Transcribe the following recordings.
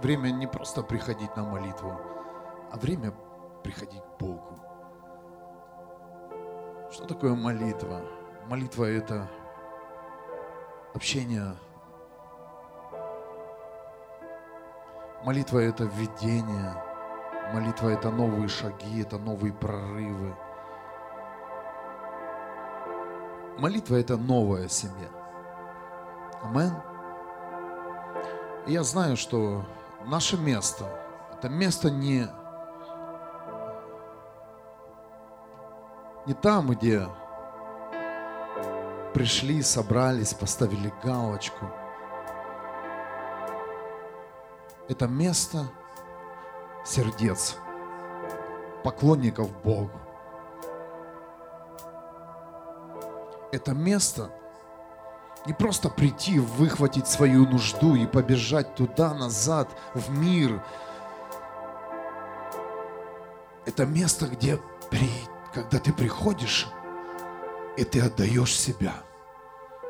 время не просто приходить на молитву, а время приходить к Богу. Что такое молитва? Молитва – это общение. Молитва – это введение. Молитва – это новые шаги, это новые прорывы. Молитва – это новая семья. Амен. я знаю, что наше место, это место не, не там, где пришли, собрались, поставили галочку. Это место сердец, поклонников Богу. Это место не просто прийти, выхватить свою нужду и побежать туда, назад, в мир. Это место, где, когда ты приходишь, и ты отдаешь себя,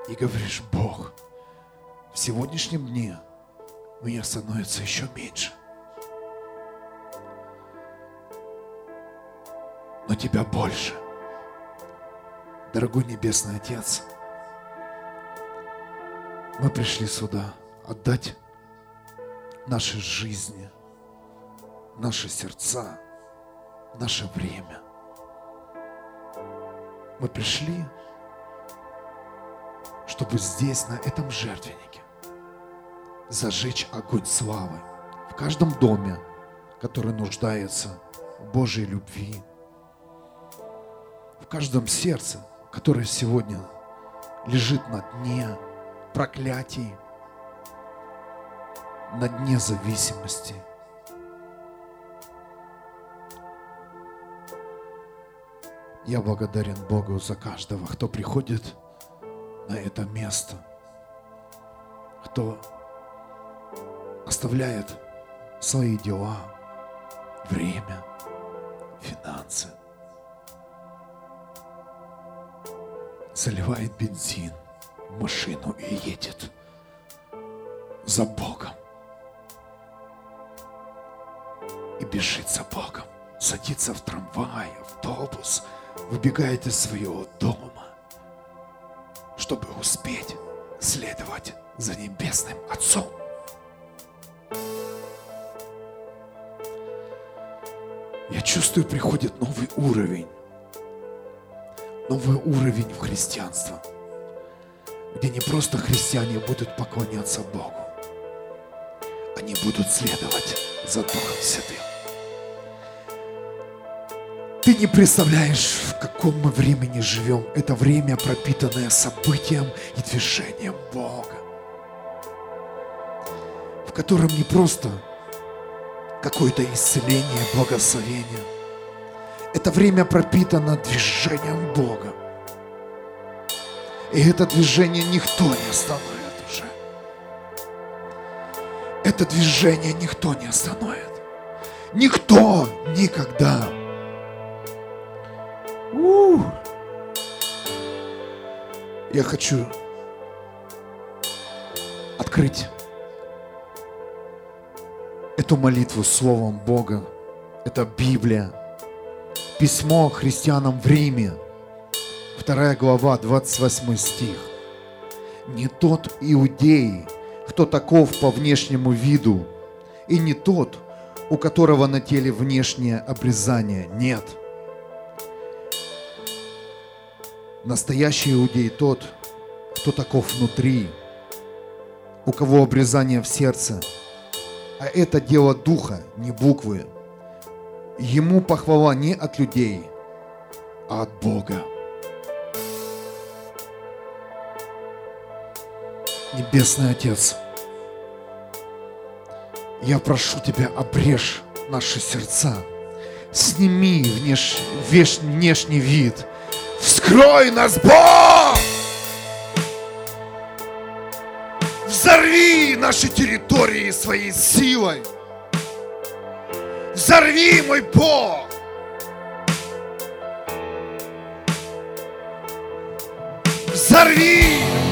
и говоришь, Бог, в сегодняшнем дне меня становится еще меньше. Но тебя больше. Дорогой Небесный Отец – мы пришли сюда отдать наши жизни, наши сердца, наше время. Мы пришли, чтобы здесь, на этом жертвеннике, зажечь огонь славы в каждом доме, который нуждается в Божьей любви, в каждом сердце, которое сегодня лежит на дне проклятий, на дне зависимости. Я благодарен Богу за каждого, кто приходит на это место, кто оставляет свои дела, время, финансы, заливает бензин – машину и едет за Богом. И бежит за Богом. Садится в трамвай, автобус, выбегает из своего дома, чтобы успеть следовать за Небесным Отцом. Я чувствую, приходит новый уровень. Новый уровень в христианство – где не просто христиане будут поклоняться Богу, они будут следовать за Духом Святым. Ты не представляешь, в каком мы времени живем. Это время, пропитанное событием и движением Бога, в котором не просто какое-то исцеление, благословение. Это время пропитано движением Бога. И это движение никто не остановит уже. Это движение никто не остановит. Никто никогда. У-у-у. Я хочу открыть эту молитву Словом Бога. Это Библия. Письмо христианам в Риме – 2 глава, 28 стих. Не тот иудей, кто таков по внешнему виду, и не тот, у которого на теле внешнее обрезание. Нет. Настоящий иудей тот, кто таков внутри, у кого обрезание в сердце. А это дело духа, не буквы. Ему похвала не от людей, а от Бога. Небесный Отец, я прошу Тебя, обрежь наши сердца, сними внеш... веш... внешний вид, вскрой нас, Бог! Взорви наши территории своей силой. Взорви, мой Бог! Взорви!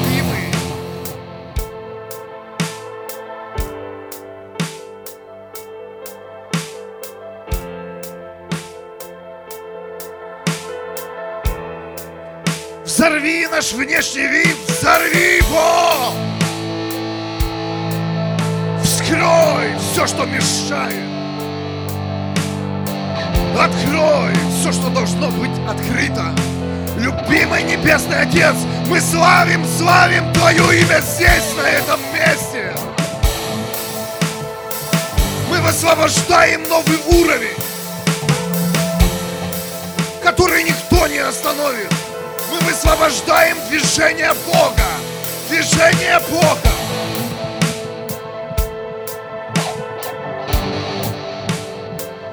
Взорви наш внешний вид, взорви его! Вскрой все, что мешает. Открой все, что должно быть открыто. Любимый Небесный Отец, мы славим, славим Твое имя здесь, на этом месте. Мы высвобождаем новый уровень, который никто не остановит. Высвобождаем движение Бога, движение Бога.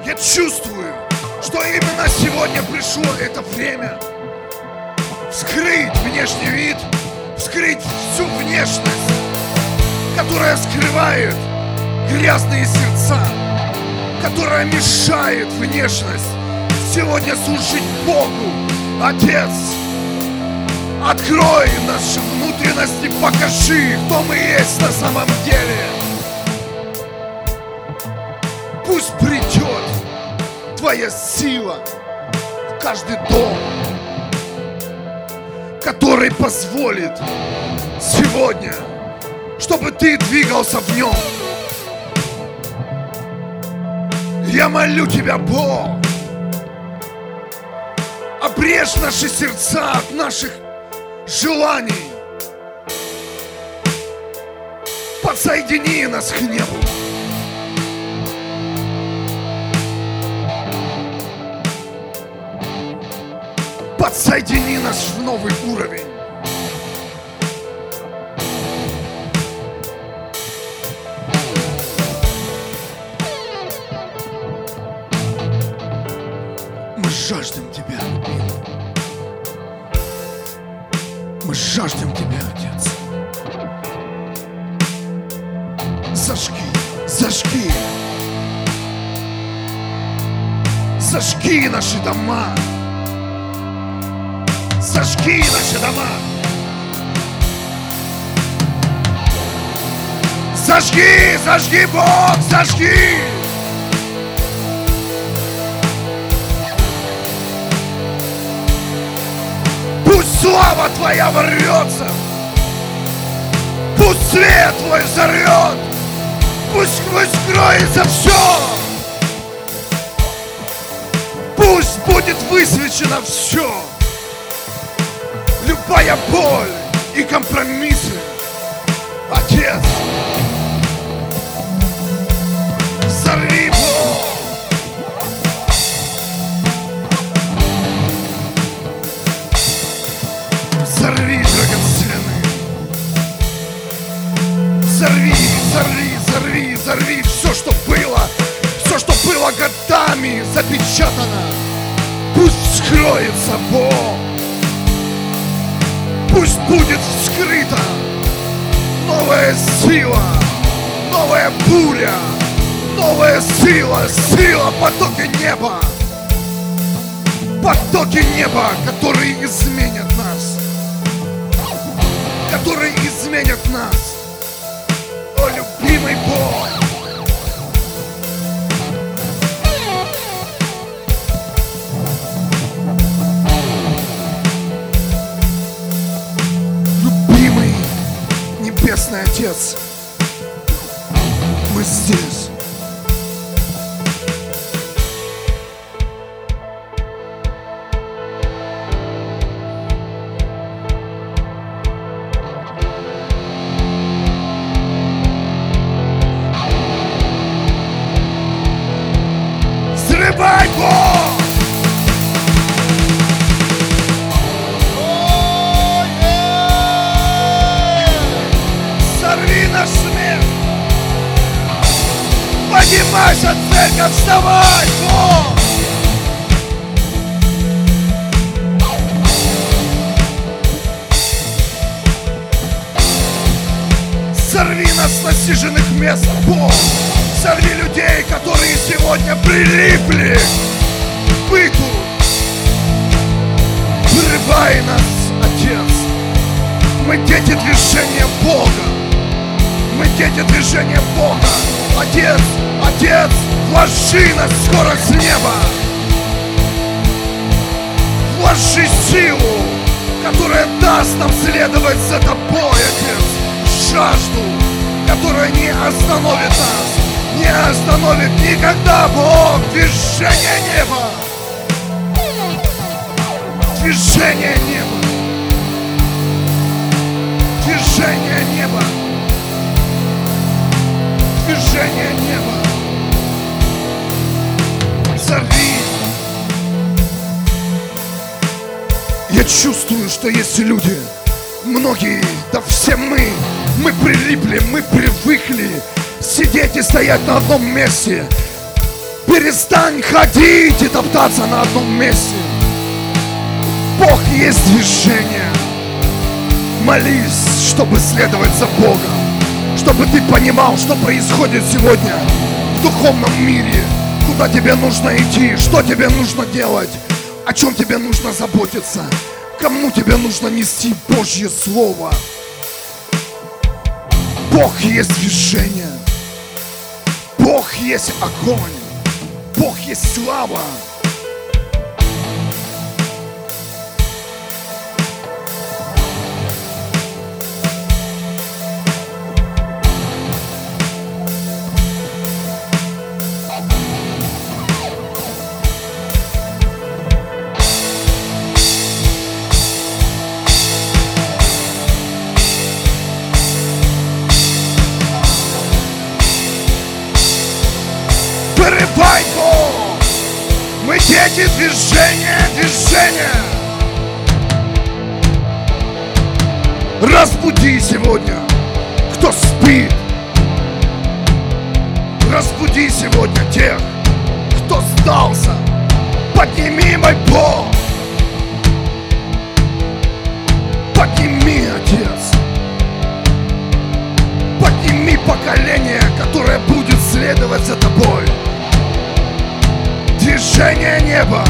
Я чувствую, что именно сегодня пришло это время вскрыть внешний вид, вскрыть всю внешность, которая скрывает грязные сердца, которая мешает внешность сегодня служить Богу. Отец, открой наши внутренности, покажи, кто мы есть на самом деле. Пусть придет Твоя сила в каждый дом, который позволит сегодня, чтобы Ты двигался в нем. Я молю Тебя, Бог, обрежь наши сердца от наших желаний. Подсоедини нас к небу. Подсоедини нас в новый уровень. Мы жаждем Зажги наши дома. Зажги наши дома. Зажги, зажги, Бог, зажги. Пусть слава Твоя ворвется. Пусть свет Твой взорвет. Пусть, пусть кроется все. Будет высвечено все. Любая боль и компромиссы. Отец, взорви Бог. Взорви, драгоценный. Взорви, взорви, взорви, взорви все, что было, все, что было годами запечатано. Вскроется Бог. Пусть будет вскрыта новая сила, новая буря, новая сила, сила потоки неба. Потоки неба, которые изменят нас. Которые изменят нас. О, любимый Бог! Небесный Отец, мы здесь. Нас в скорость неба! Вложи силу, которая даст нам следовать за Тобой, Отец, жажду, которая не остановит нас, не остановит никогда, Бог, движение неба, движение чувствую, что есть люди, многие, да все мы, мы прилипли, мы привыкли сидеть и стоять на одном месте. Перестань ходить и топтаться на одном месте. Бог есть движение. Молись, чтобы следовать за Богом. Чтобы ты понимал, что происходит сегодня в духовном мире. Куда тебе нужно идти, что тебе нужно делать. О чем тебе нужно заботиться? Кому тебе нужно нести Божье Слово? Бог есть движение. Бог есть огонь. Бог есть слава. Дети движения, движения. Разбуди сегодня, кто спит. Разбуди сегодня тех, кто сдался. Подними мой Бог. Подними, Отец. Подними поколение, которое будет следовать за тобой движение неба.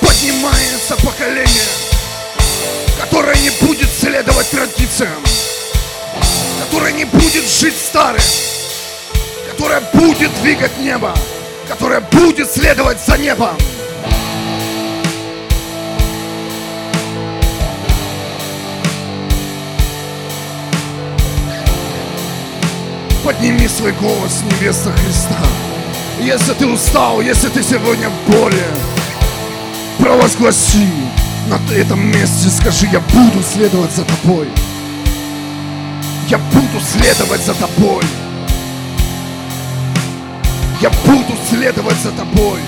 Поднимается поколение, которое не будет следовать традициям, которое не будет жить старым, которое будет двигать небо которая будет следовать за небом. Подними свой голос, невеста Христа. Если ты устал, если ты сегодня в боли, провозгласи на этом месте, скажи, я буду следовать за тобой. Я буду следовать за тобой. Я буду следовать за тобой.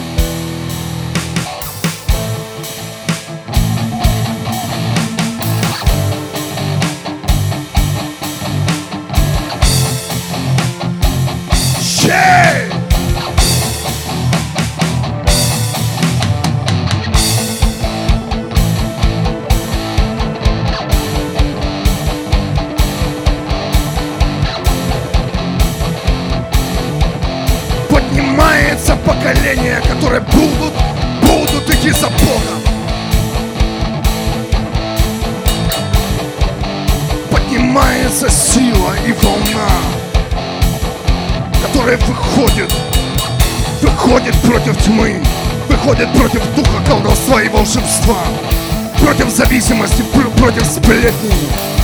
preto.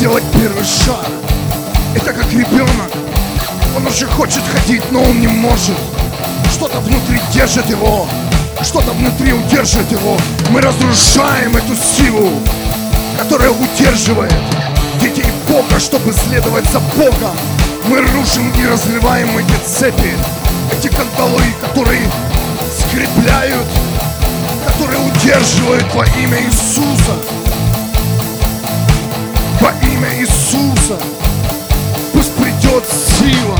Сделать первый шаг. Это как ребенок. Он уже хочет ходить, но он не может. Что-то внутри держит его. Что-то внутри удерживает его. Мы разрушаем эту силу, которая удерживает детей Бога, чтобы следовать за Богом. Мы рушим и разрываем эти цепи, эти кандалы, которые скрепляют которые удерживают во имя Иисуса. Во имя Иисуса пусть придет сила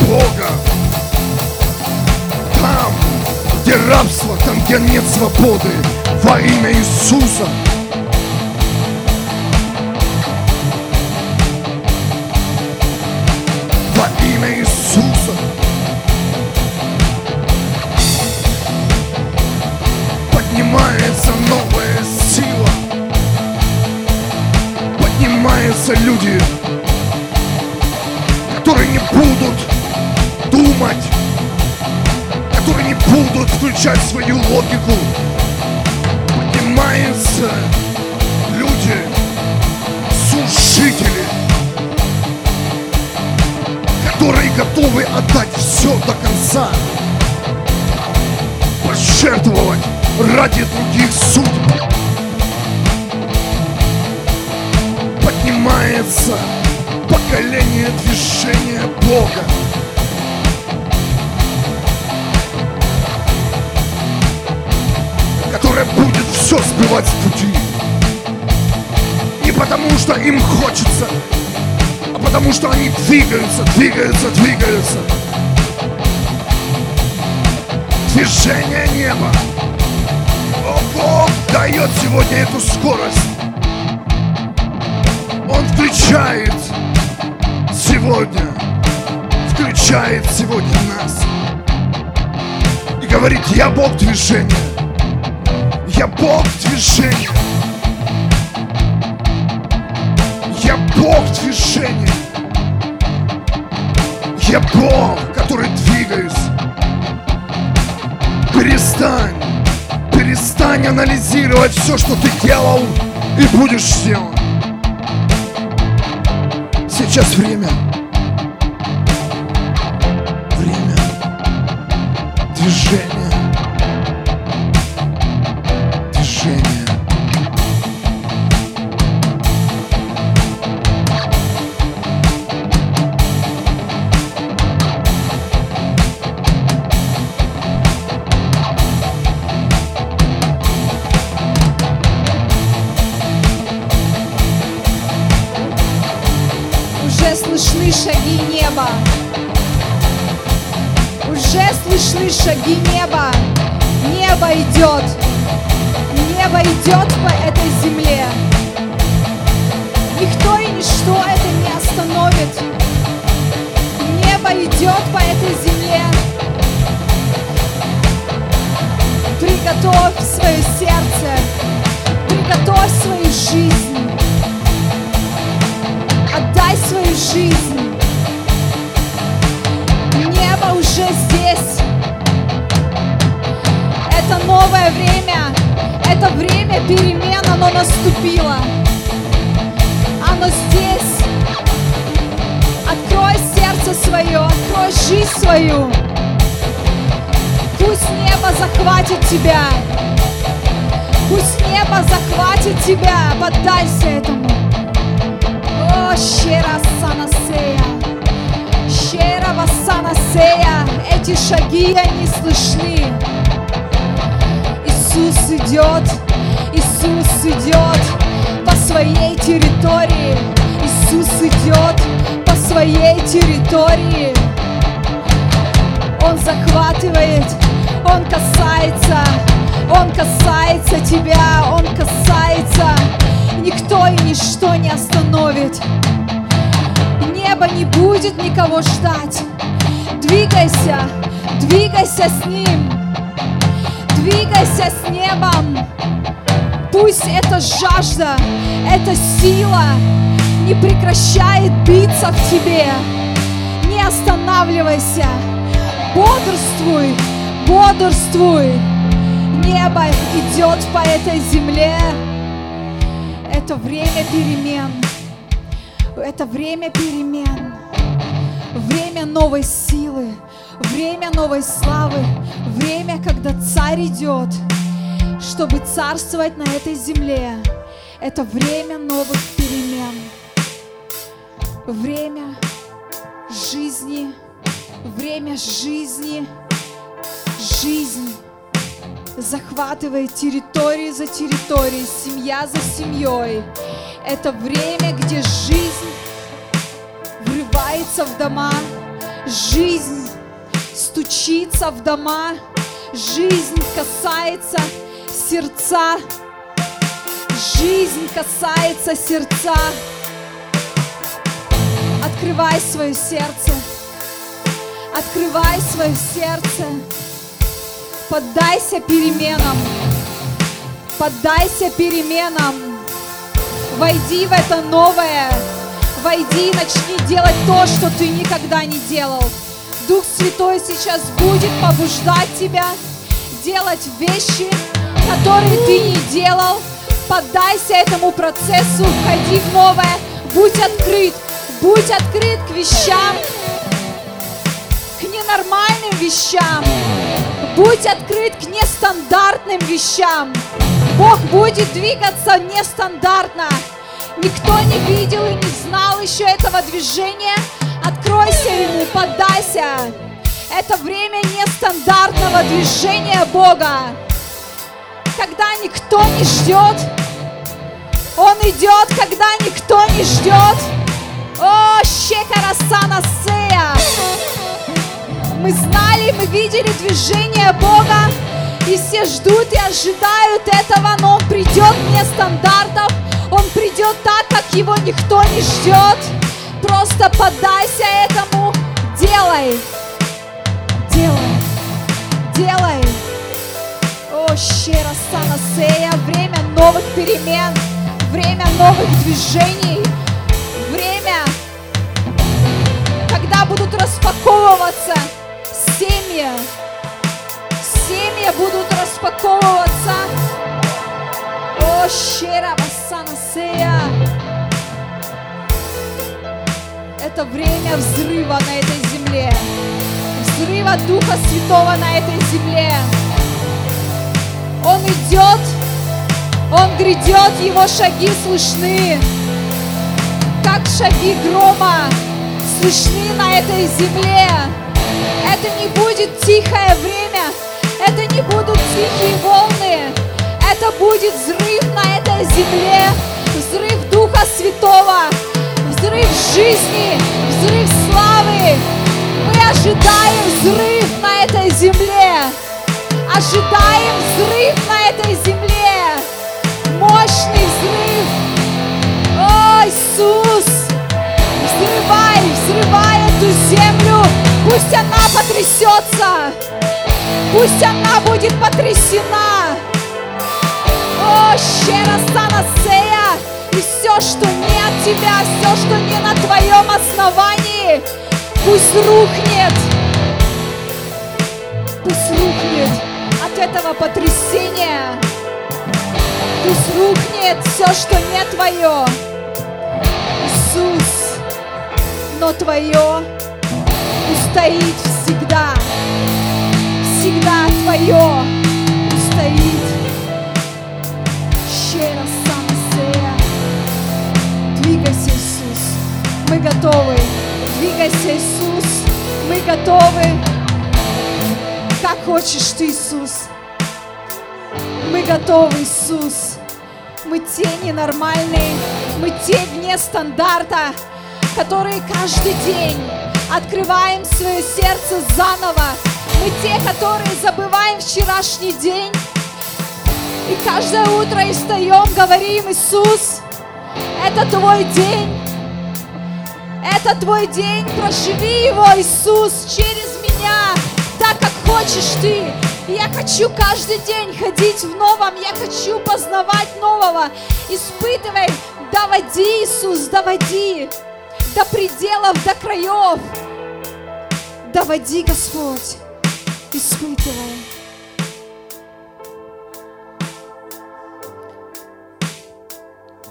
Бога. Там, где рабство, там, где нет свободы, во имя Иисуса. Двигаются, двигаются, двигаются. Движение неба. Бог дает сегодня эту скорость. Он включает сегодня, включает сегодня нас. И говорит, я Бог движения. Я Бог движения. Я Бог движения. Я Бог, который двигаюсь. Перестань, перестань анализировать все, что ты делал и будешь делать. Сейчас время. Время движения. Шаги неба. Небо идет. Небо идет по этой земле. Никто и ничто это не остановит. Небо идет по этой земле. Приготовь свое сердце. Приготовь свою жизнь. Отдай свою жизнь. Небо уже здесь. Это новое время. Это время перемен, оно наступило. Оно здесь. Открой сердце свое, открой жизнь свою. Пусть небо захватит тебя. Пусть небо захватит тебя. Поддайся этому. О, щера санасея, щера васанасея, эти шаги, они слышны. Идет, Иисус идет по своей территории. Иисус идет по своей территории. Он захватывает, Он касается, Он касается тебя, Он касается. Никто и ничто не остановит. Небо не будет никого ждать. Двигайся, двигайся с Ним. Двигайся с небом. Пусть эта жажда, эта сила не прекращает биться в тебе. Не останавливайся. Бодрствуй, бодрствуй. Небо идет по этой земле. Это время перемен. Это время перемен. Время новой силы. Время новой славы. Время, когда царь идет, чтобы царствовать на этой земле. Это время новых перемен. Время жизни. Время жизни. Жизнь. захватывает территории за территорией, семья за семьей. Это время, где жизнь врывается в дома, жизнь стучится в дома, жизнь касается сердца, жизнь касается сердца. Открывай свое сердце, открывай свое сердце, поддайся переменам, поддайся переменам, войди в это новое, войди и начни делать то, что ты никогда не делал. Дух Святой сейчас будет побуждать тебя делать вещи, которые ты не делал. Поддайся этому процессу, входи в новое, будь открыт, будь открыт к вещам, к ненормальным вещам, будь открыт к нестандартным вещам. Бог будет двигаться нестандартно. Никто не видел и не знал еще этого движения, Откройся Ему, поддайся. Это время нестандартного движения Бога. Когда никто не ждет, Он идет, когда никто не ждет. О, Щекарасана Сея! Мы знали, мы видели движение Бога, и все ждут и ожидают этого, но Он придет вне стандартов, Он придет так, как Его никто не ждет. Просто поддайся этому. Делай. Делай. Делай. О, щера санасея. Время новых перемен. Время новых движений. Время, когда будут распаковываться семьи. Семьи будут распаковываться. О, щера санасея. Это время взрыва на этой земле. Взрыва Духа Святого на этой земле. Он идет, Он грядет, Его шаги слышны, как шаги грома слышны на этой земле. Это не будет тихое время, это не будут тихие волны, это будет взрыв на этой земле, взрыв Духа Святого, взрыв жизни, взрыв славы. Мы ожидаем взрыв на этой земле. Ожидаем взрыв на этой земле. Мощный взрыв. О, Иисус! Взрывай, взрывай эту землю. Пусть она потрясется. Пусть она будет потрясена. О, щера санасея и все, что не от тебя, все, что не на твоем основании, пусть рухнет. Пусть рухнет от этого потрясения. Пусть рухнет все, что не твое. Иисус, но твое устоит всегда. Всегда твое устоит. Мы готовы. Двигайся, Иисус. Мы готовы. Как хочешь ты, Иисус. Мы готовы, Иисус. Мы те ненормальные, мы те вне стандарта, которые каждый день открываем свое сердце заново. Мы те, которые забываем вчерашний день. И каждое утро и встаем, говорим, Иисус, это твой день. Это твой день, проживи его, Иисус, через меня, так, как хочешь ты. Я хочу каждый день ходить в новом, я хочу познавать нового. Испытывай, доводи, Иисус, доводи до пределов, до краев. Доводи, Господь, испытывай.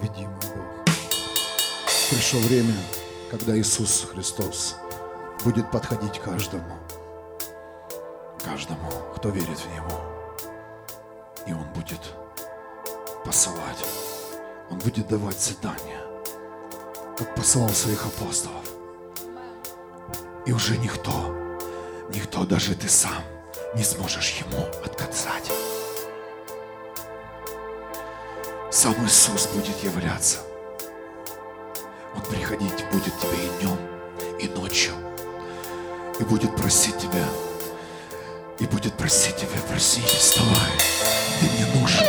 Веди, мой Бог. Пришло время, когда Иисус Христос будет подходить каждому, каждому, кто верит в Него. И Он будет посылать, Он будет давать задания, как посылал своих апостолов. И уже никто, никто, даже ты сам, не сможешь Ему отказать. сам Иисус будет являться. Он приходить будет тебе и днем, и ночью. И будет просить тебя. И будет просить тебя, проси, вставай. Ты мне нужен.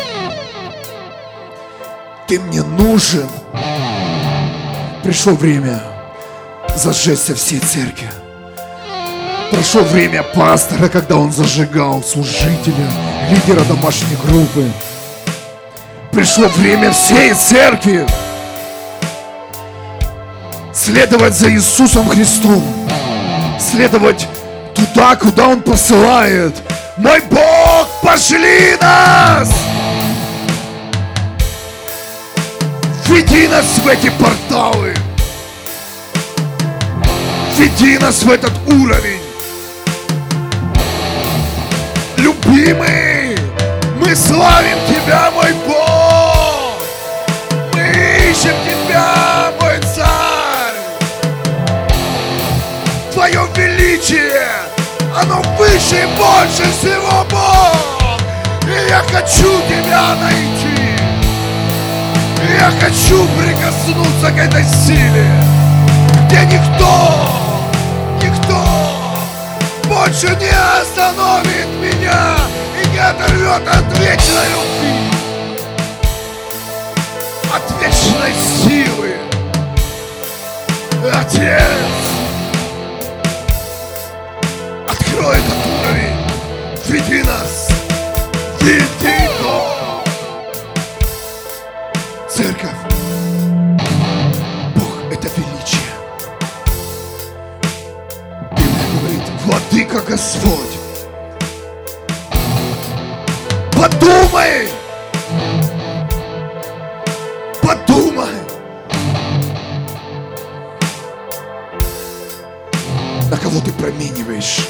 Ты мне нужен. Пришло время зажечься всей церкви. Прошло время пастора, когда он зажигал служителя, лидера домашней группы. Пришло время всей церкви следовать за Иисусом Христом, следовать туда, куда Он посылает. Мой Бог, пошли нас! Веди нас в эти порталы. Веди нас в этот уровень. Любимый, мы славим Тебя, мой Бог. Величие, оно выше и больше всего, Бог. И я хочу Тебя найти. И я хочу прикоснуться к этой силе, где никто, никто больше не остановит меня и не оторвет от вечной любви, от вечной силы. Отец, открой этот уровень, веди нас, веди Бог. Церковь, Бог это величие. Библия говорит, Владыка Господь. Подумай! Подумай! На кого ты промениваешь?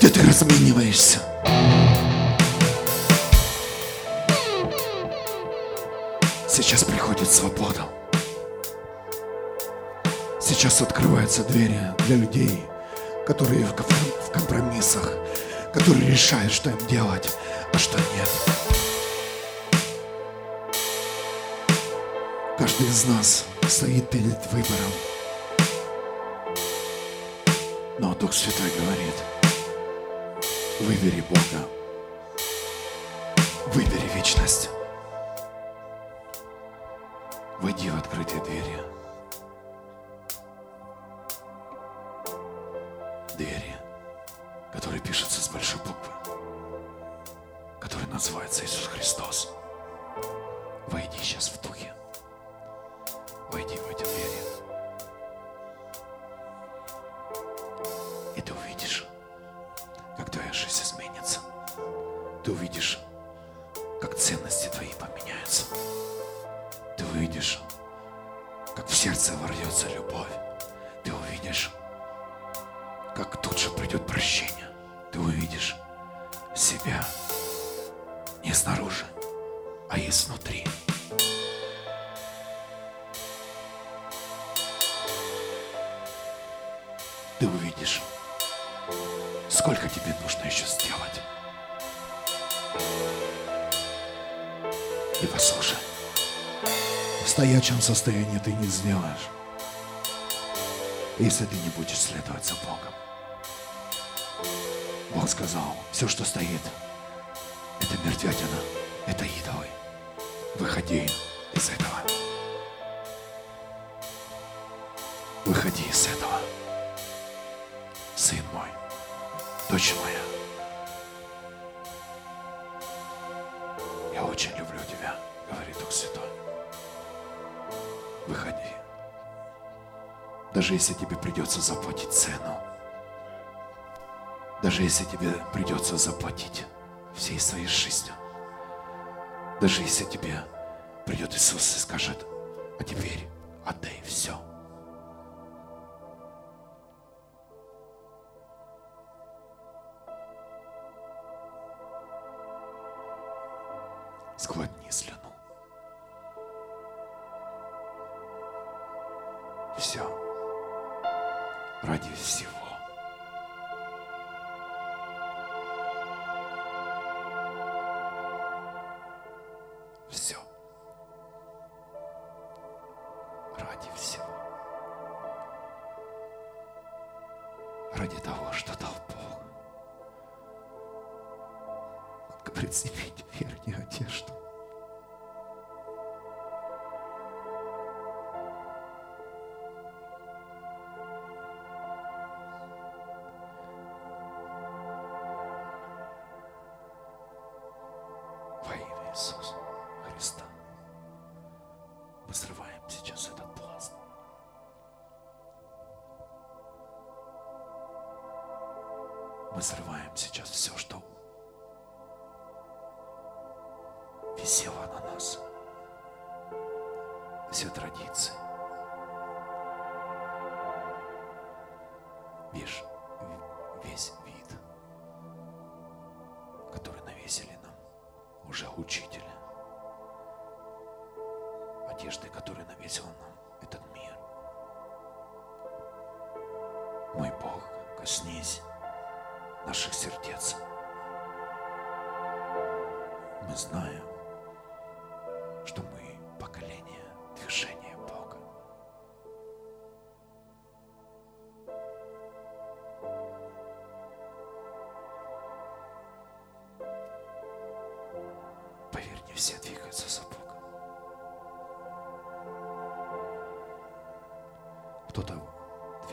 Где ты размениваешься? Сейчас приходит свобода. Сейчас открываются двери для людей, которые в ком- в компромиссах, которые решают, что им делать, а что нет. Каждый из нас стоит перед выбором. Но Дух Святой говорит, выбери Бога, выбери вечность. Войди в открытые двери. Двери, которые пишутся с большой буквы, которые называются Иисус ты не сделаешь, если ты не будешь следовать за Богом. Бог сказал, все, что стоит, это мертвятина, это идолы. Выходи из этого. Даже если тебе придется заплатить цену. Даже если тебе придется заплатить всей своей жизнью. Даже если тебе придет Иисус и скажет, а теперь отдай все. Сглотни слюну. Все. Ради всего.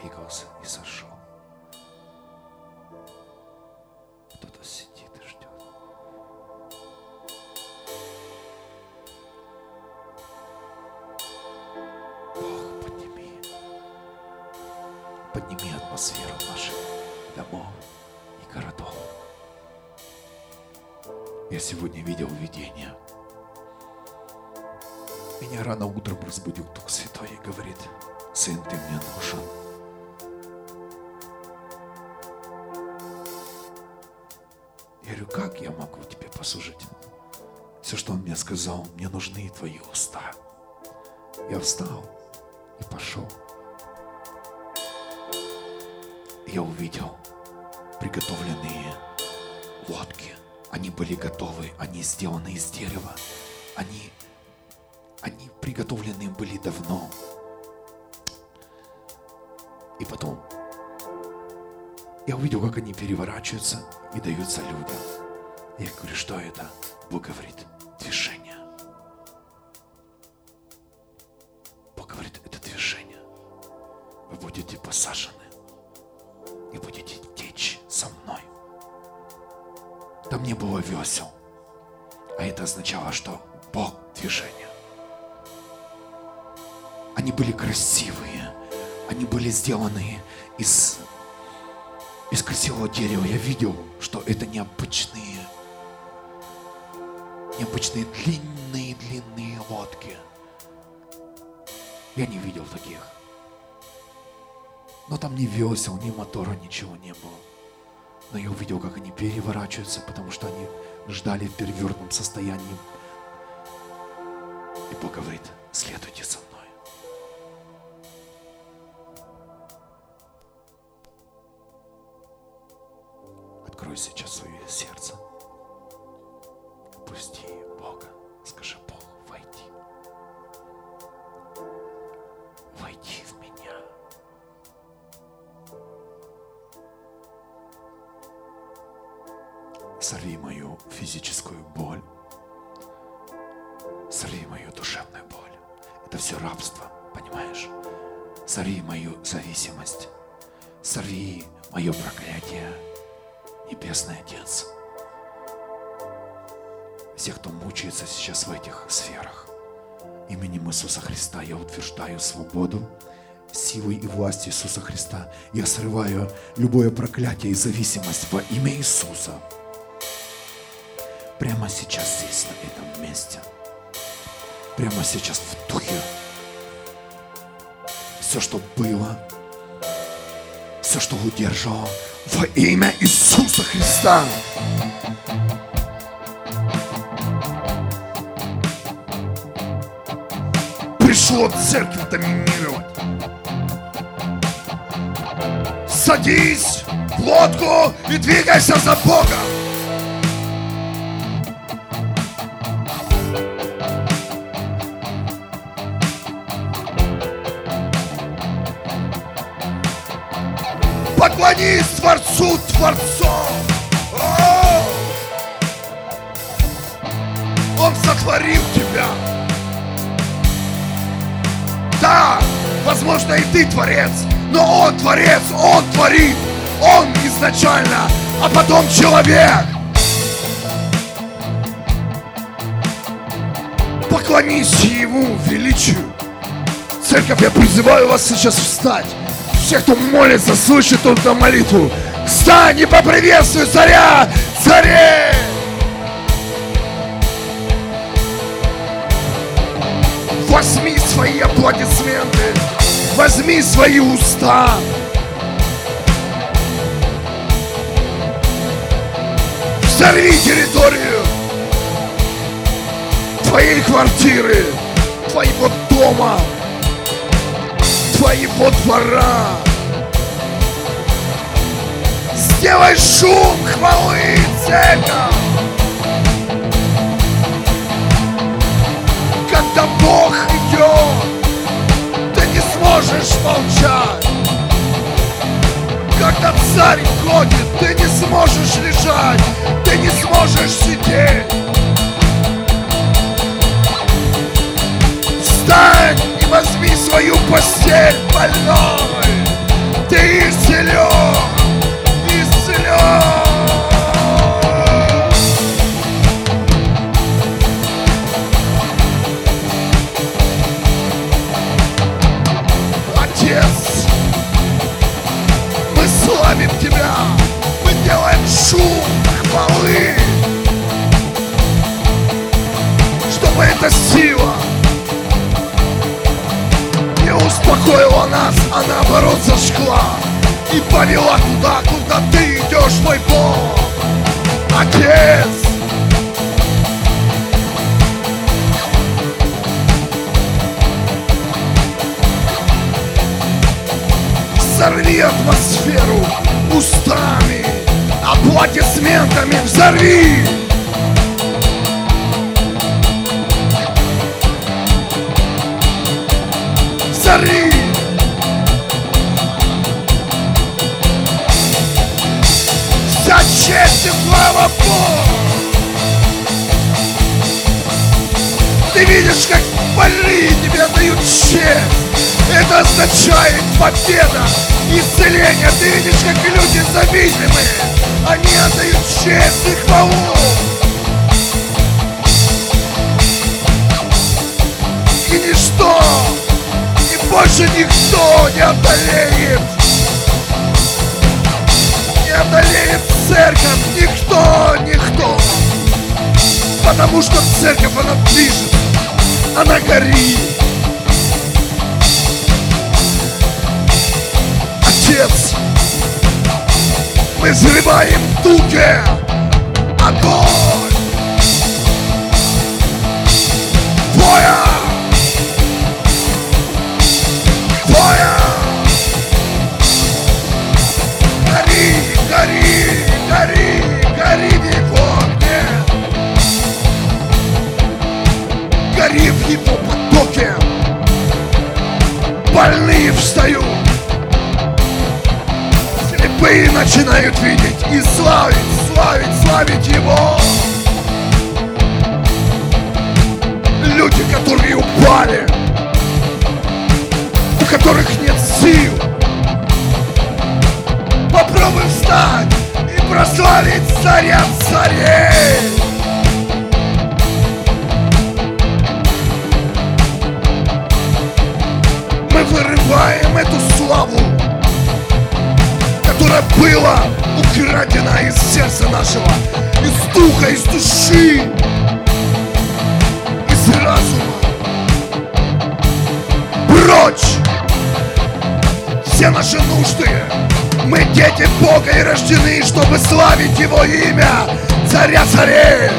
Двигался и сошел. Кто-то сидит и ждет. Бог, подними. Подними атмосферу наших домов и городов. Я сегодня видел видение. Меня рано утром разбудил Дух Святой и говорит, сын, ты мне нужен. Говорю, как я могу тебе послужить? Все, что он мне сказал, мне нужны твои уста. Я встал и пошел. Я увидел приготовленные лодки. Они были готовы, они сделаны из дерева. Они, они приготовлены были давно. И потом я увидел, как они переворачиваются и даются людям. Я говорю, что это? Бог говорит, движение. Мотора, ничего не было. Но я увидел, как они переворачиваются, потому что они ждали в перевернутом состоянии. И Бог говорит, следуйте за мной. Открой сейчас свое сердце. Пусти Бога. Скажи, Бог, войди. Войди Сорви мою физическую боль. Сорви мою душевную боль. Это все рабство, понимаешь? Сорви мою зависимость. Сорви мое проклятие, Небесный Отец. Всех, кто мучается сейчас в этих сферах. Именем Иисуса Христа я утверждаю свободу, силой и властью Иисуса Христа. Я срываю любое проклятие и зависимость во имя Иисуса. Прямо сейчас здесь, на этом месте. Прямо сейчас в духе. Все, что было, все, что удержало, во имя Иисуса Христа. Пришло церковь доминировать. Садись в лодку и двигайся за Богом. О! Он сотворил тебя. Да, возможно, и ты творец, но Он творец, Он творит. Он изначально, а потом человек. Поклонись Ему величию. Церковь, я призываю вас сейчас встать. Все, кто молится, слышит только молитву. Встань и поприветствуй царя, царей! Возьми свои аплодисменты, возьми свои уста. Взорви территорию твоей квартиры, твоего дома, твоего двора. Сделай шум хвалы, церковь! Когда Бог идет, ты не сможешь молчать. Когда царь ходит, ты не сможешь лежать, ты не сможешь сидеть. Встань и возьми свою постель больной. Ты исцелен. Отец, мы славим Тебя, мы делаем шум хвалы, чтобы эта сила не успокоила нас, а наоборот зажгла и повела туда, куда Ты идешь, мой Бог. Отец, взорви атмосферу устами, аплодисментами взорви. Взорви. Честь и слава Богу. Ты видишь, как больные тебе дают честь. Это означает победа, исцеление. Ты видишь, как люди зависимые, они отдают честь и хвалу. Церковь, она движется, она горит. Отец, мы взрываем в духе огонь. Слепые начинают видеть и славить, славить, славить Его. Люди, которые упали, у которых нет сил, попробуй встать и прославить царя царей. Мы вырываем эту славу которое было украдено из сердца нашего, из духа, из души, из разума. Прочь! Все наши нужды. Мы дети Бога и рождены, чтобы славить Его имя, Царя царей.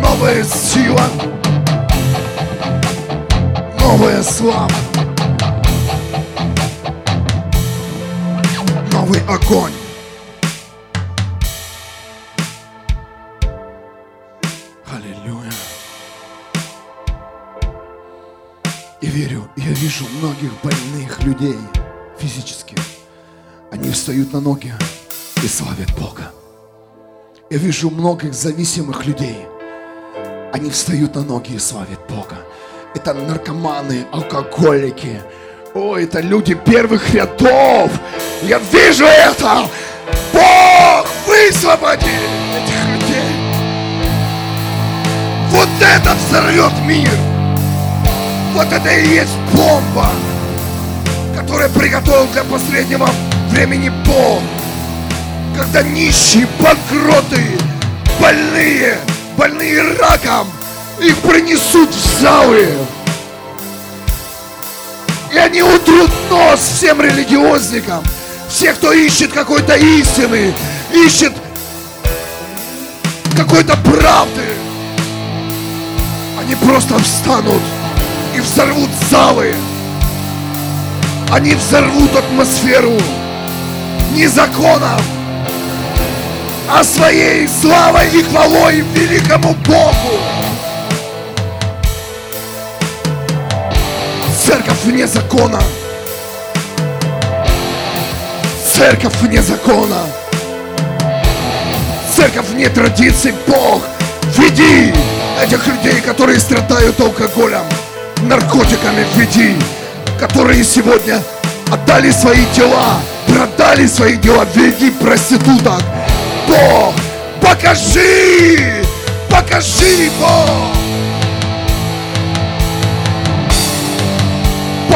Новая сила, новая слава. Новый огонь. Аллилуйя. И верю, я вижу многих больных людей физически. Они встают на ноги и славят Бога. Я вижу многих зависимых людей. Они встают на ноги и славят Бога. Это наркоманы, алкоголики. О, это люди первых рядов. Я вижу это. Бог высвободи этих людей. Вот это взорвет мир. Вот это и есть бомба, которая приготовил для последнего времени Бог. Когда нищие, банкроты, больные, больные раком, их принесут в залы. И они утрут нос всем религиозникам, все, кто ищет какой-то истины, ищет какой-то правды. Они просто встанут и взорвут залы. Они взорвут атмосферу не законом, а своей славой и хвалой великому Богу. Вне закона. Церковь вне закона. Церковь вне традиций. Бог, веди этих людей, которые страдают алкоголем, наркотиками, веди, которые сегодня отдали свои тела, продали свои дела, веди проституток. Бог, покажи, покажи, Бог.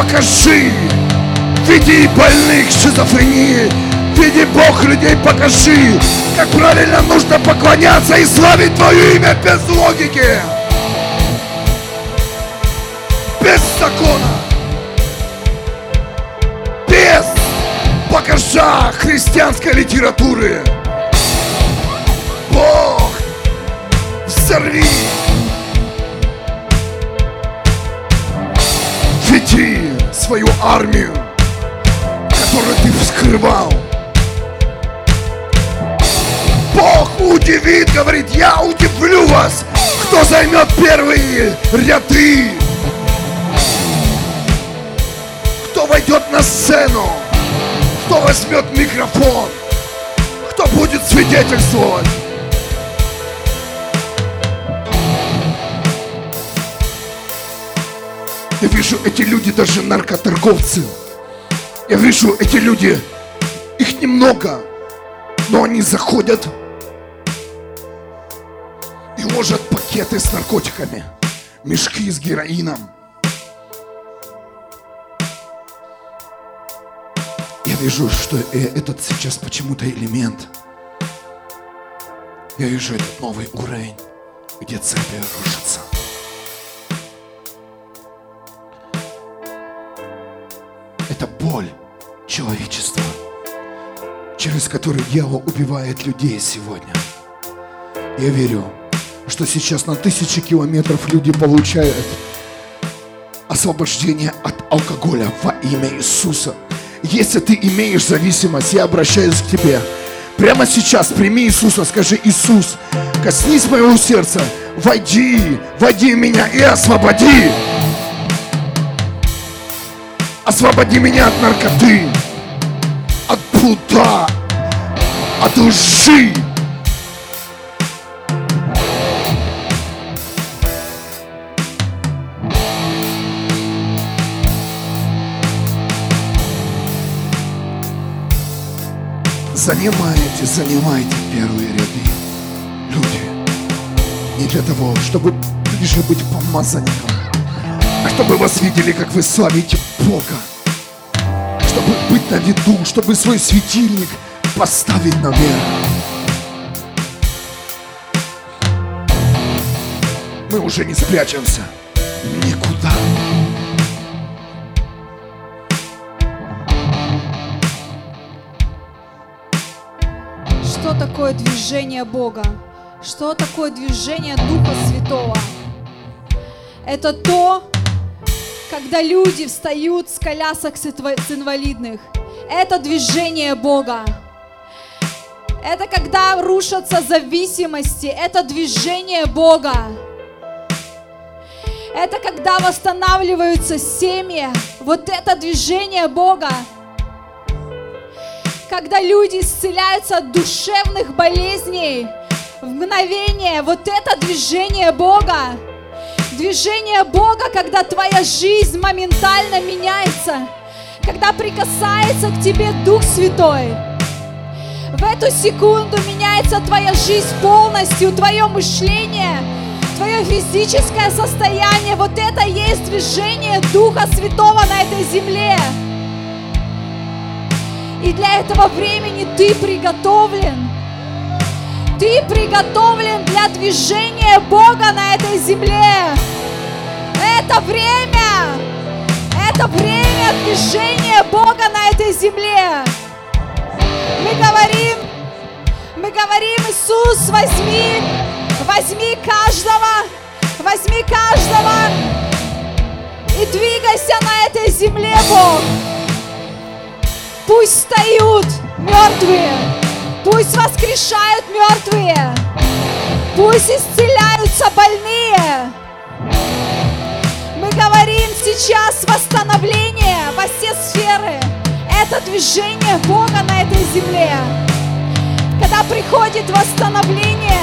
Покажи, веди больных шизофрении, веди Бог людей, покажи, как правильно нужно поклоняться и славить Твое имя без логики, без закона, без багажа христианской литературы. Бог, взорви, веди свою армию, которую ты вскрывал. Бог удивит, говорит, я удивлю вас, кто займет первые ряды, кто войдет на сцену, кто возьмет микрофон, кто будет свидетельствовать. Я вижу, эти люди даже наркоторговцы. Я вижу, эти люди, их немного, но они заходят и ложат пакеты с наркотиками, мешки с героином. Я вижу, что э, этот сейчас почему-то элемент. Я вижу этот новый уровень, где цепи рушатся. Боль человечества, через который дьявол убивает людей сегодня. Я верю, что сейчас на тысячи километров люди получают освобождение от алкоголя во имя Иисуса. Если ты имеешь зависимость, я обращаюсь к тебе. Прямо сейчас прими Иисуса, скажи, Иисус, коснись моего сердца, войди, войди меня и освободи. Освободи меня от наркоты, от блуда, от лжи. Занимайте, занимайте первые ряды. Люди, не для того, чтобы ближе быть помазанником, а чтобы вас видели, как вы славите Бога. Чтобы быть на виду, чтобы свой светильник поставить наверх. Мы уже не спрячемся никуда. Что такое движение Бога? Что такое движение Духа Святого? Это то, когда люди встают с колясок с инва- с инвалидных. Это движение Бога. Это когда рушатся зависимости. Это движение Бога. Это когда восстанавливаются семьи. Вот это движение Бога. Когда люди исцеляются от душевных болезней. В мгновение. Вот это движение Бога. Движение Бога, когда твоя жизнь моментально меняется. Когда прикасается к тебе Дух Святой. В эту секунду меняется твоя жизнь полностью, твое мышление, твое физическое состояние. Вот это есть движение Духа Святого на этой земле. И для этого времени ты приготовлен. Ты приготовлен для движения Бога на этой земле. Это время, это время движения Бога на этой земле. Мы говорим, мы говорим, Иисус, возьми, возьми каждого, возьми каждого и двигайся на этой земле, Бог. Пусть встают мертвые, пусть воскрешают мертвые, пусть исцеляются больные. Мы говорим сейчас восстановление во все сферы это движение Бога на этой земле. Когда приходит восстановление,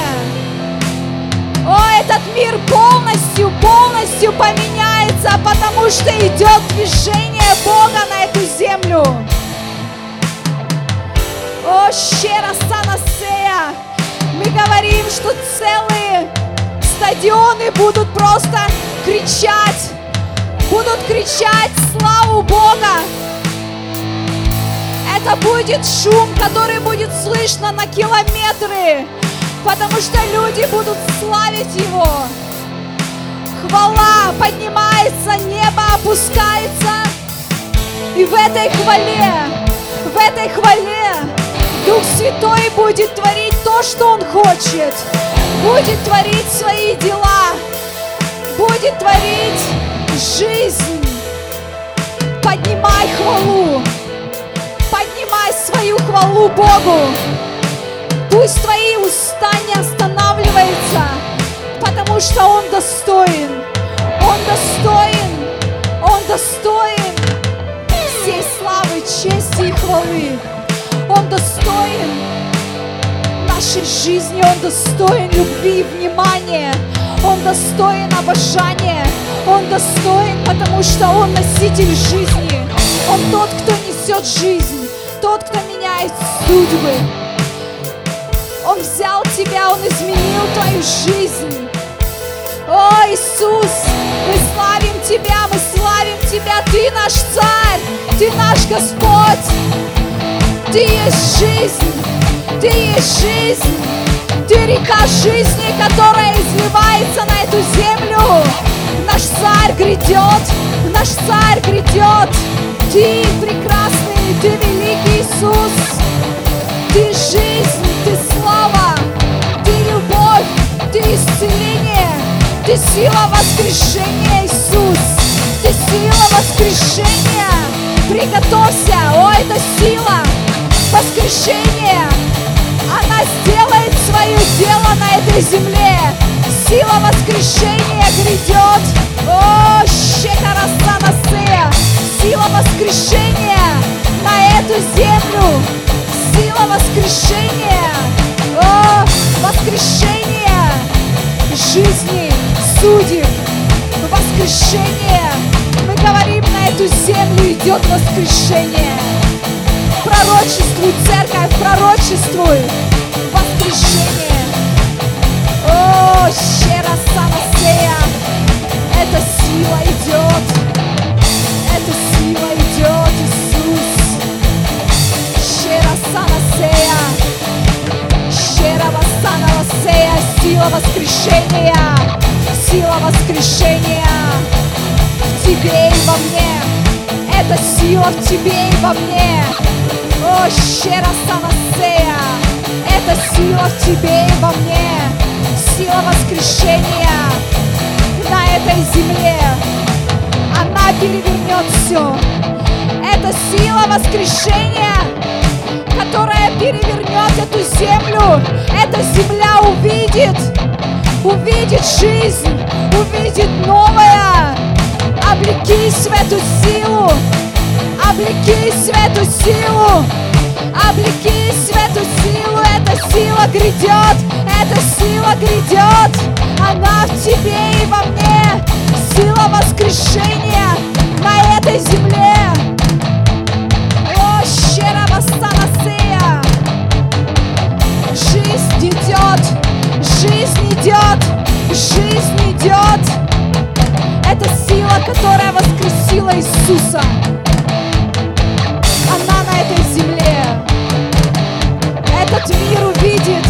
о, этот мир полностью, полностью поменяется, потому что идет движение Бога на эту землю. О, щера санасея. Мы говорим, что целые стадионы будут просто кричать, будут кричать славу Бога, это будет шум, который будет слышно на километры, потому что люди будут славить Его. Хвала поднимается, небо опускается. И в этой хвале, в этой хвале Дух Святой будет творить то, что Он хочет. Будет творить свои дела. Будет творить жизнь. Поднимай хвалу поднимай свою хвалу Богу. Пусть твои уста не останавливаются, потому что Он достоин. Он достоин. Он достоин всей славы, чести и хвалы. Он достоин нашей жизни, Он достоин любви и внимания. Он достоин обожания. Он достоин, потому что Он носитель жизни. Он тот, кто несет жизнь тот, кто меняет судьбы. Он взял тебя, Он изменил твою жизнь. О, Иисус, мы славим Тебя, мы славим Тебя. Ты наш Царь, Ты наш Господь. Ты есть жизнь, Ты есть жизнь. Ты река жизни, которая изливается на эту землю. Наш Царь грядет, наш Царь грядет. Ты прекрасный, Ты великий Иисус. Ты жизнь, Ты слава, Ты любовь, Ты исцеление, Ты сила воскрешения, Иисус. Ты сила воскрешения. Приготовься, о, это сила воскрешения. Она сделает свое дело на этой земле. Сила воскрешения грядет. О, Шекарасанасея сила воскрешения на эту землю. Сила воскрешения. О, воскрешение жизни, судеб, воскрешение. Мы говорим, на эту землю идет воскрешение. Пророчествуй, церковь, пророчествуй. Воскрешение. О, щера самосея. Эта сила идет эта сила идет, Иисус. Щера санасея, щера васаналасея, сила воскрешения, сила воскрешения в тебе и во мне. Это сила в тебе и во мне. О, щера санасея, это сила в тебе и во мне. Сила воскрешения на этой земле она перевернет все. Это сила воскрешения, которая перевернет эту землю. Эта земля увидит, увидит жизнь, увидит новое. Облекись в эту силу, облекись в эту силу, облекись в эту силу. Эта сила грядет, эта сила грядет. Она в тебе и во мне. Сила воскрешения на этой земле. О, щера Вассанасея. Жизнь идет, жизнь идет, жизнь идет. Сила, которая воскресила Иисуса. Она на этой земле. Этот мир увидит,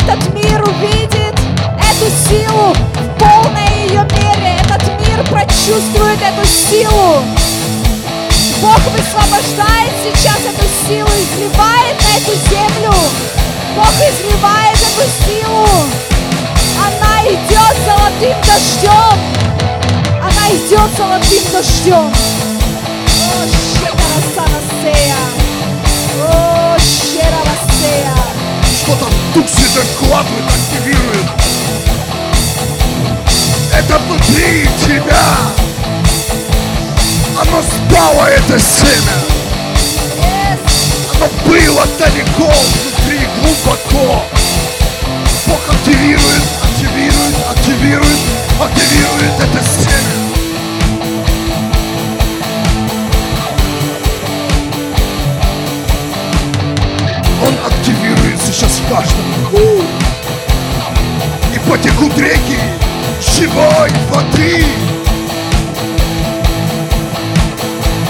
этот мир увидит эту силу в полной ее мере. Этот мир прочувствует эту силу. Бог высвобождает сейчас эту силу, изливает на эту землю. Бог изливает эту силу. Она идет золотым дождем. Идет золотым дождем. О, щекарасанасея. О, щеравасея. Что-то Дух Святой вкладывает, активирует. Это внутри тебя. Оно спало, это семя. Оно было далеко, внутри, глубоко. Бог активирует, активирует, активирует, активирует это семя. Он активирует сейчас в каждом. И потекут реки живой воды.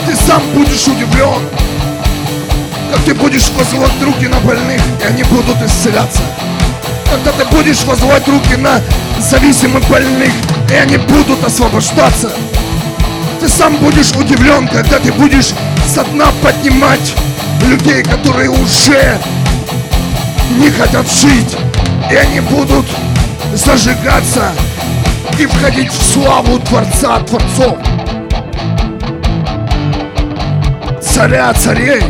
Ты сам будешь удивлен, как ты будешь возлагать руки на больных, и они будут исцеляться. Когда ты будешь возлагать руки на зависимых больных, и они будут освобождаться. Ты сам будешь удивлен, когда ты будешь со дна поднимать людей, которые уже не хотят жить, и они будут зажигаться и входить в славу Творца Творцов. Царя царей.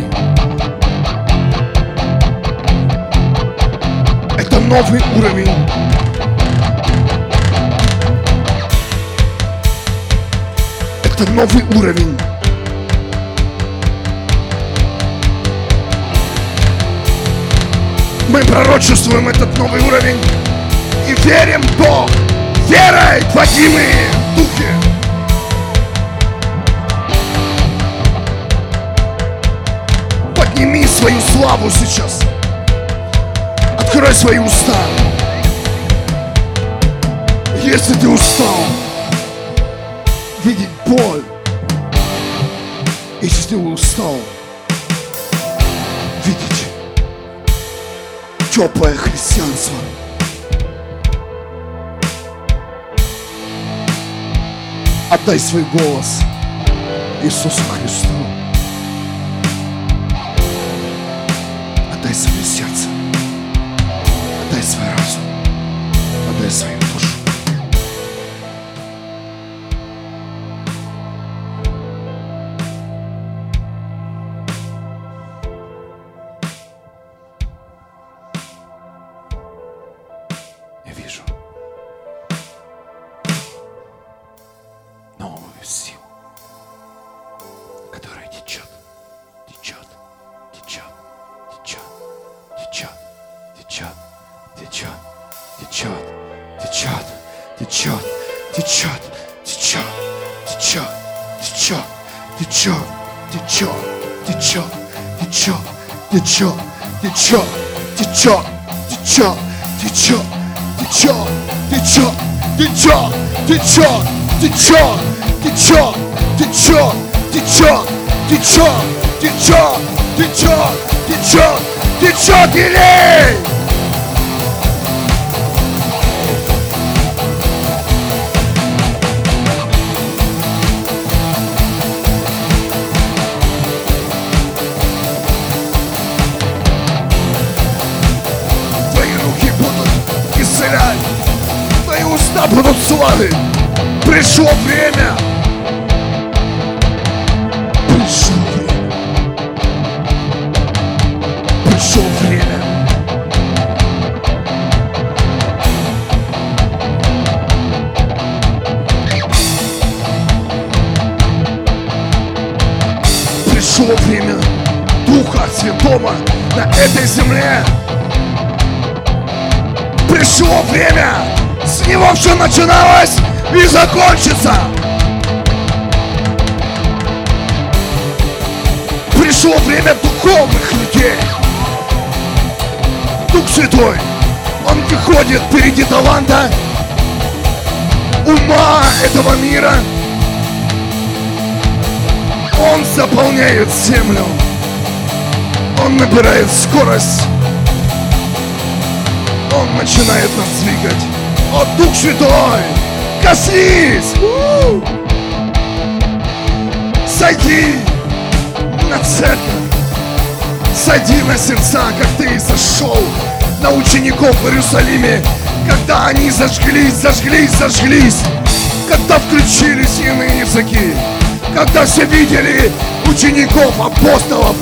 Это новый уровень. Это новый уровень. Мы пророчествуем этот новый уровень и верим Бог. Верой водимы в духе. Подними свою славу сейчас. Открой свои уста. Если ты устал видеть боль, если ты устал теплое христианство, отдай свой голос Иисусу Христу. Земле. Пришло время, с него все начиналось и закончится. Пришло время духовных людей. Дух Святой, Он выходит впереди таланта, ума этого мира. Он заполняет землю. Он набирает скорость. Он начинает нас двигать. О, Дух Святой, коснись! У! Сойди на церковь. Сойди на сердца, как ты сошел на учеников в Иерусалиме, когда они зажглись, зажглись, зажглись, когда включились иные языки, когда все видели учеников, апостолов,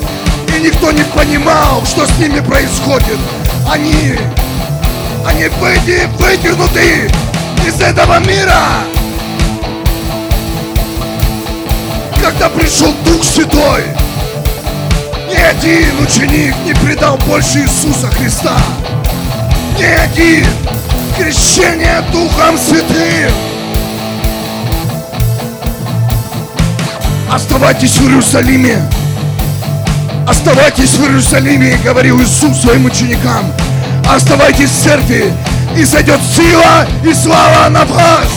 никто не понимал, что с ними происходит. Они, они выйди, вытянуты из этого мира. Когда пришел Дух Святой, ни один ученик не предал больше Иисуса Христа. Ни один. Крещение Духом Святым. Оставайтесь в Иерусалиме. Оставайтесь в Иерусалиме, говорил Иисус своим ученикам. Оставайтесь в церкви, и зайдет сила и слава на вас.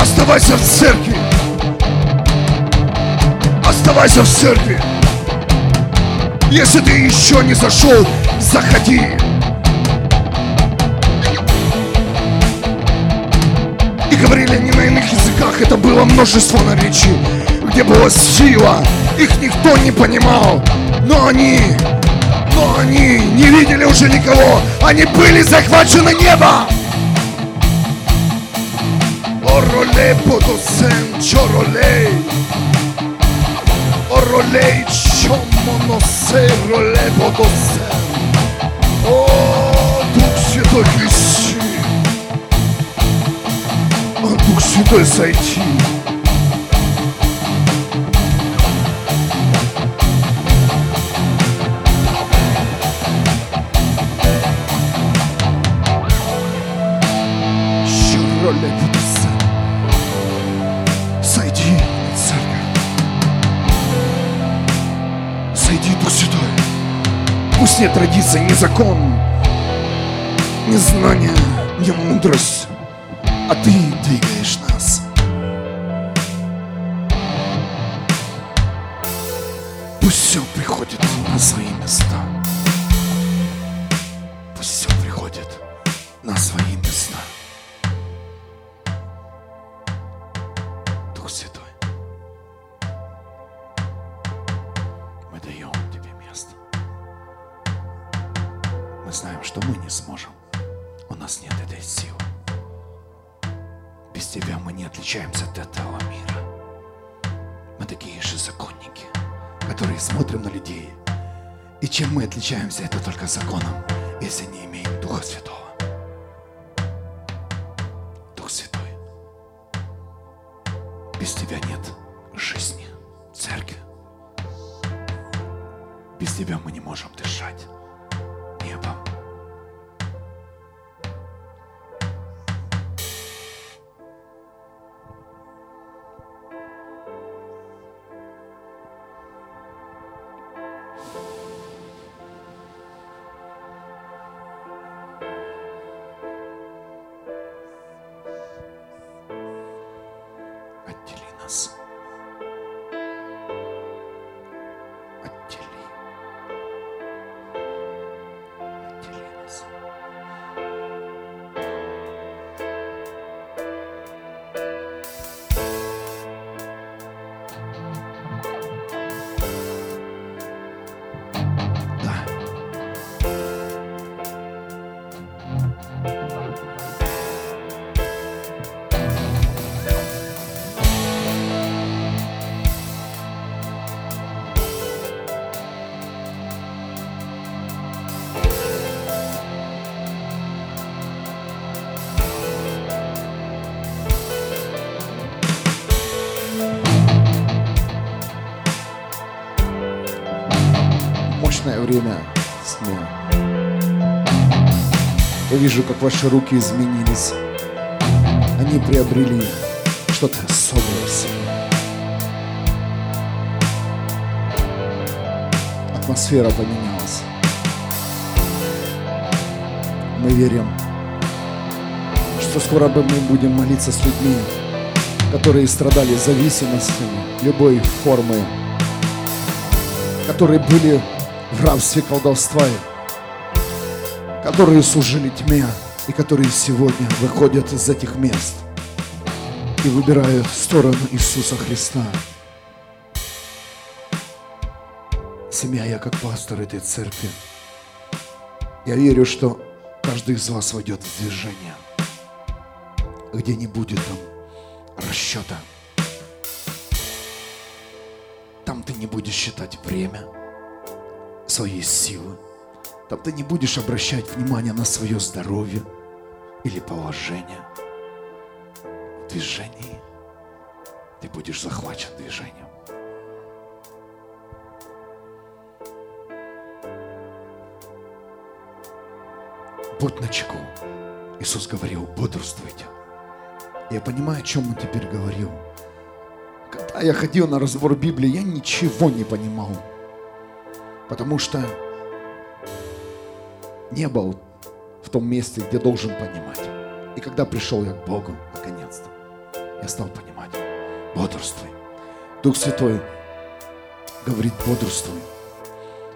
Оставайся в церкви. Оставайся в церкви. Если ты еще не зашел, заходи. И говорили они на иных языках, это было множество наречий, где была сила, их никто не понимал, но они, но они не видели уже никого, они были захвачены небом. Оролей подосен чоролей, оролей чомоносе ролей подосен. О, Дух Святой. О, Дух Святой сойти. Пусть нет традиции, ни закон, ни знания, ни мудрость, а ты двигаешь вижу, как ваши руки изменились. Они приобрели что-то особое в себе. Атмосфера поменялась. Мы верим, что скоро мы будем молиться с людьми, которые страдали зависимостями любой формы, которые были в рабстве колдовства, которые служили тьме и которые сегодня выходят из этих мест и выбирают сторону Иисуса Христа. Семья, я как пастор этой церкви, я верю, что каждый из вас войдет в движение, где не будет там расчета. Там ты не будешь считать время, своей силы, там ты не будешь обращать внимание на свое здоровье или положение. В движении ты будешь захвачен движением. Будь начеку. Иисус говорил, бодрствуйте. Я понимаю, о чем Он теперь говорил. Когда я ходил на разбор Библии, я ничего не понимал. Потому что не был в том месте, где должен понимать. И когда пришел я к Богу, наконец-то, я стал понимать. Бодрствуй. Дух Святой говорит, бодрствуй.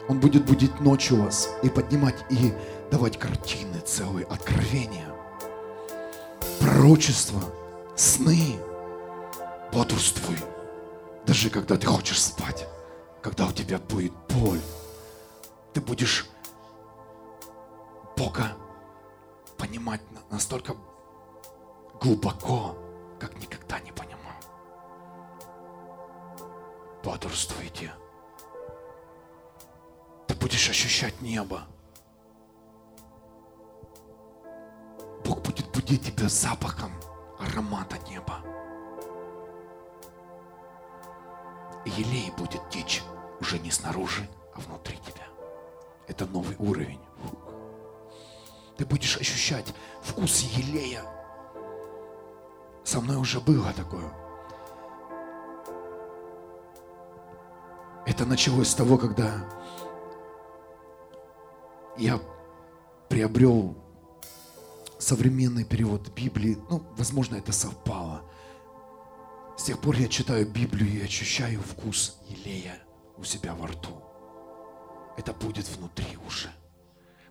Он будет будить ночью вас и поднимать и давать картины целые, откровения, пророчества, сны. Бодрствуй. Даже когда ты хочешь спать, когда у тебя будет боль, ты будешь Бога понимать настолько глубоко, как никогда не понимал. Бодрствуйте. Ты будешь ощущать небо. Бог будет будить тебя запахом аромата неба. И елей будет течь уже не снаружи, а внутри тебя. Это новый уровень. Ты будешь ощущать вкус елея. Со мной уже было такое. Это началось с того, когда я приобрел современный перевод Библии. Ну, возможно, это совпало. С тех пор я читаю Библию и ощущаю вкус елея у себя во рту. Это будет внутри уже.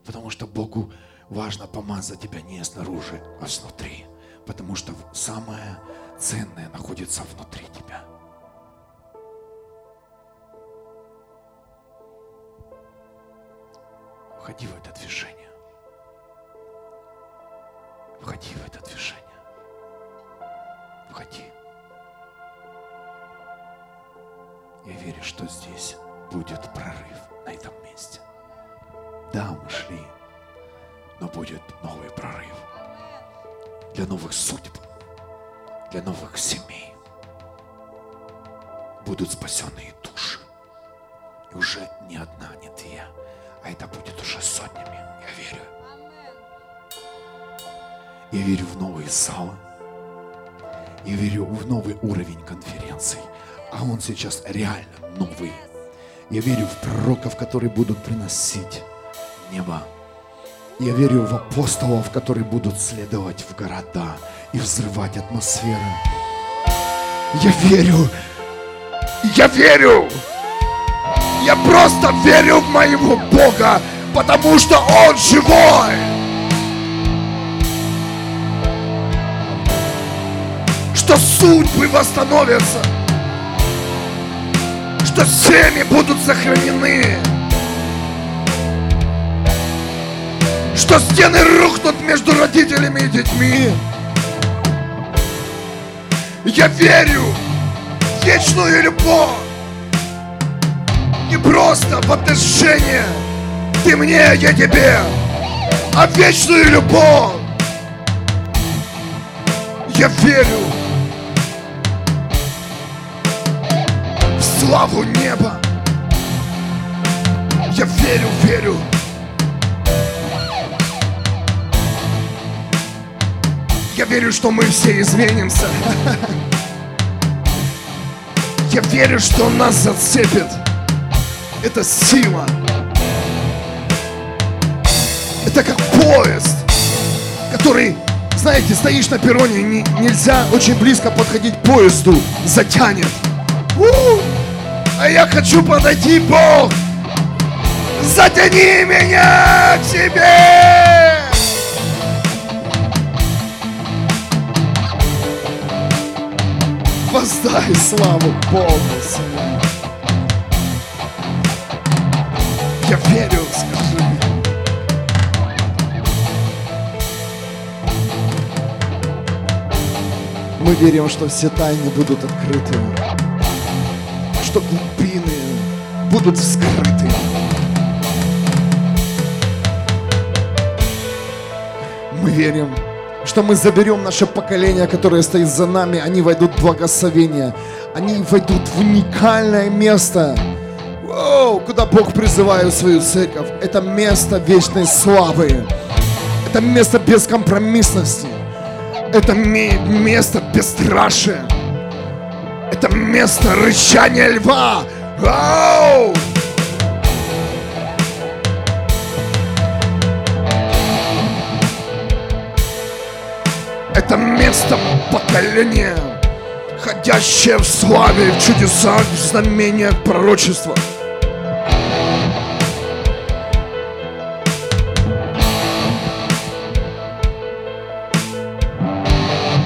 Потому что Богу важно помазать тебя не снаружи, а снутри. Потому что самое ценное находится внутри тебя. Входи в это движение. Входи в это движение. Входи. Я верю, что здесь будет прорыв на этом месте. Да, мы шли но будет новый прорыв для новых судеб, для новых семей. Будут спасенные души. И уже не одна, не две, а это будет уже сотнями. Я верю. Я верю в новые залы. Я верю в новый уровень конференций. А он сейчас реально новый. Я верю в пророков, которые будут приносить небо я верю в апостолов, которые будут следовать в города и взрывать атмосферу. Я верю, я верю, я просто верю в моего Бога, потому что Он живой. Что судьбы восстановятся, что семьи будут сохранены. Что стены рухнут между родителями и детьми. Я верю в вечную любовь. Не просто в отношения ты мне, я тебе, а в вечную любовь. Я верю в славу неба. Я верю, верю. Я верю, что мы все изменимся. Я верю, что нас зацепит. Это сила. Это как поезд, который, знаете, стоишь на перроне, не- нельзя очень близко подходить к поезду, затянет. У! А я хочу подойти, Бог! Затяни меня к себе! Воздай славу Богу. Я верю, скажи. Мы верим, что все тайны будут открыты, что глубины будут вскрыты. Мы верим, что мы заберем наше поколение, которое стоит за нами, они войдут в благословение, они войдут в уникальное место, Воу, куда Бог призывает свою церковь. Это место вечной славы, это место бескомпромиссности. Это ме- место бесстрашия. Это место рычания льва. Ау! Это место поколения, ходящее в славе, в чудесах, в знамениях, пророчествах.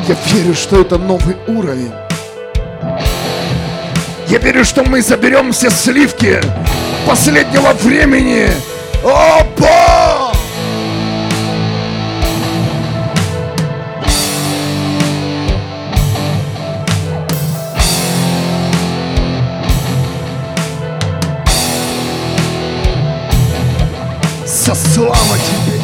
Я верю, что это новый уровень. Я верю, что мы заберем все сливки последнего времени. О, Бог! Слава тебе!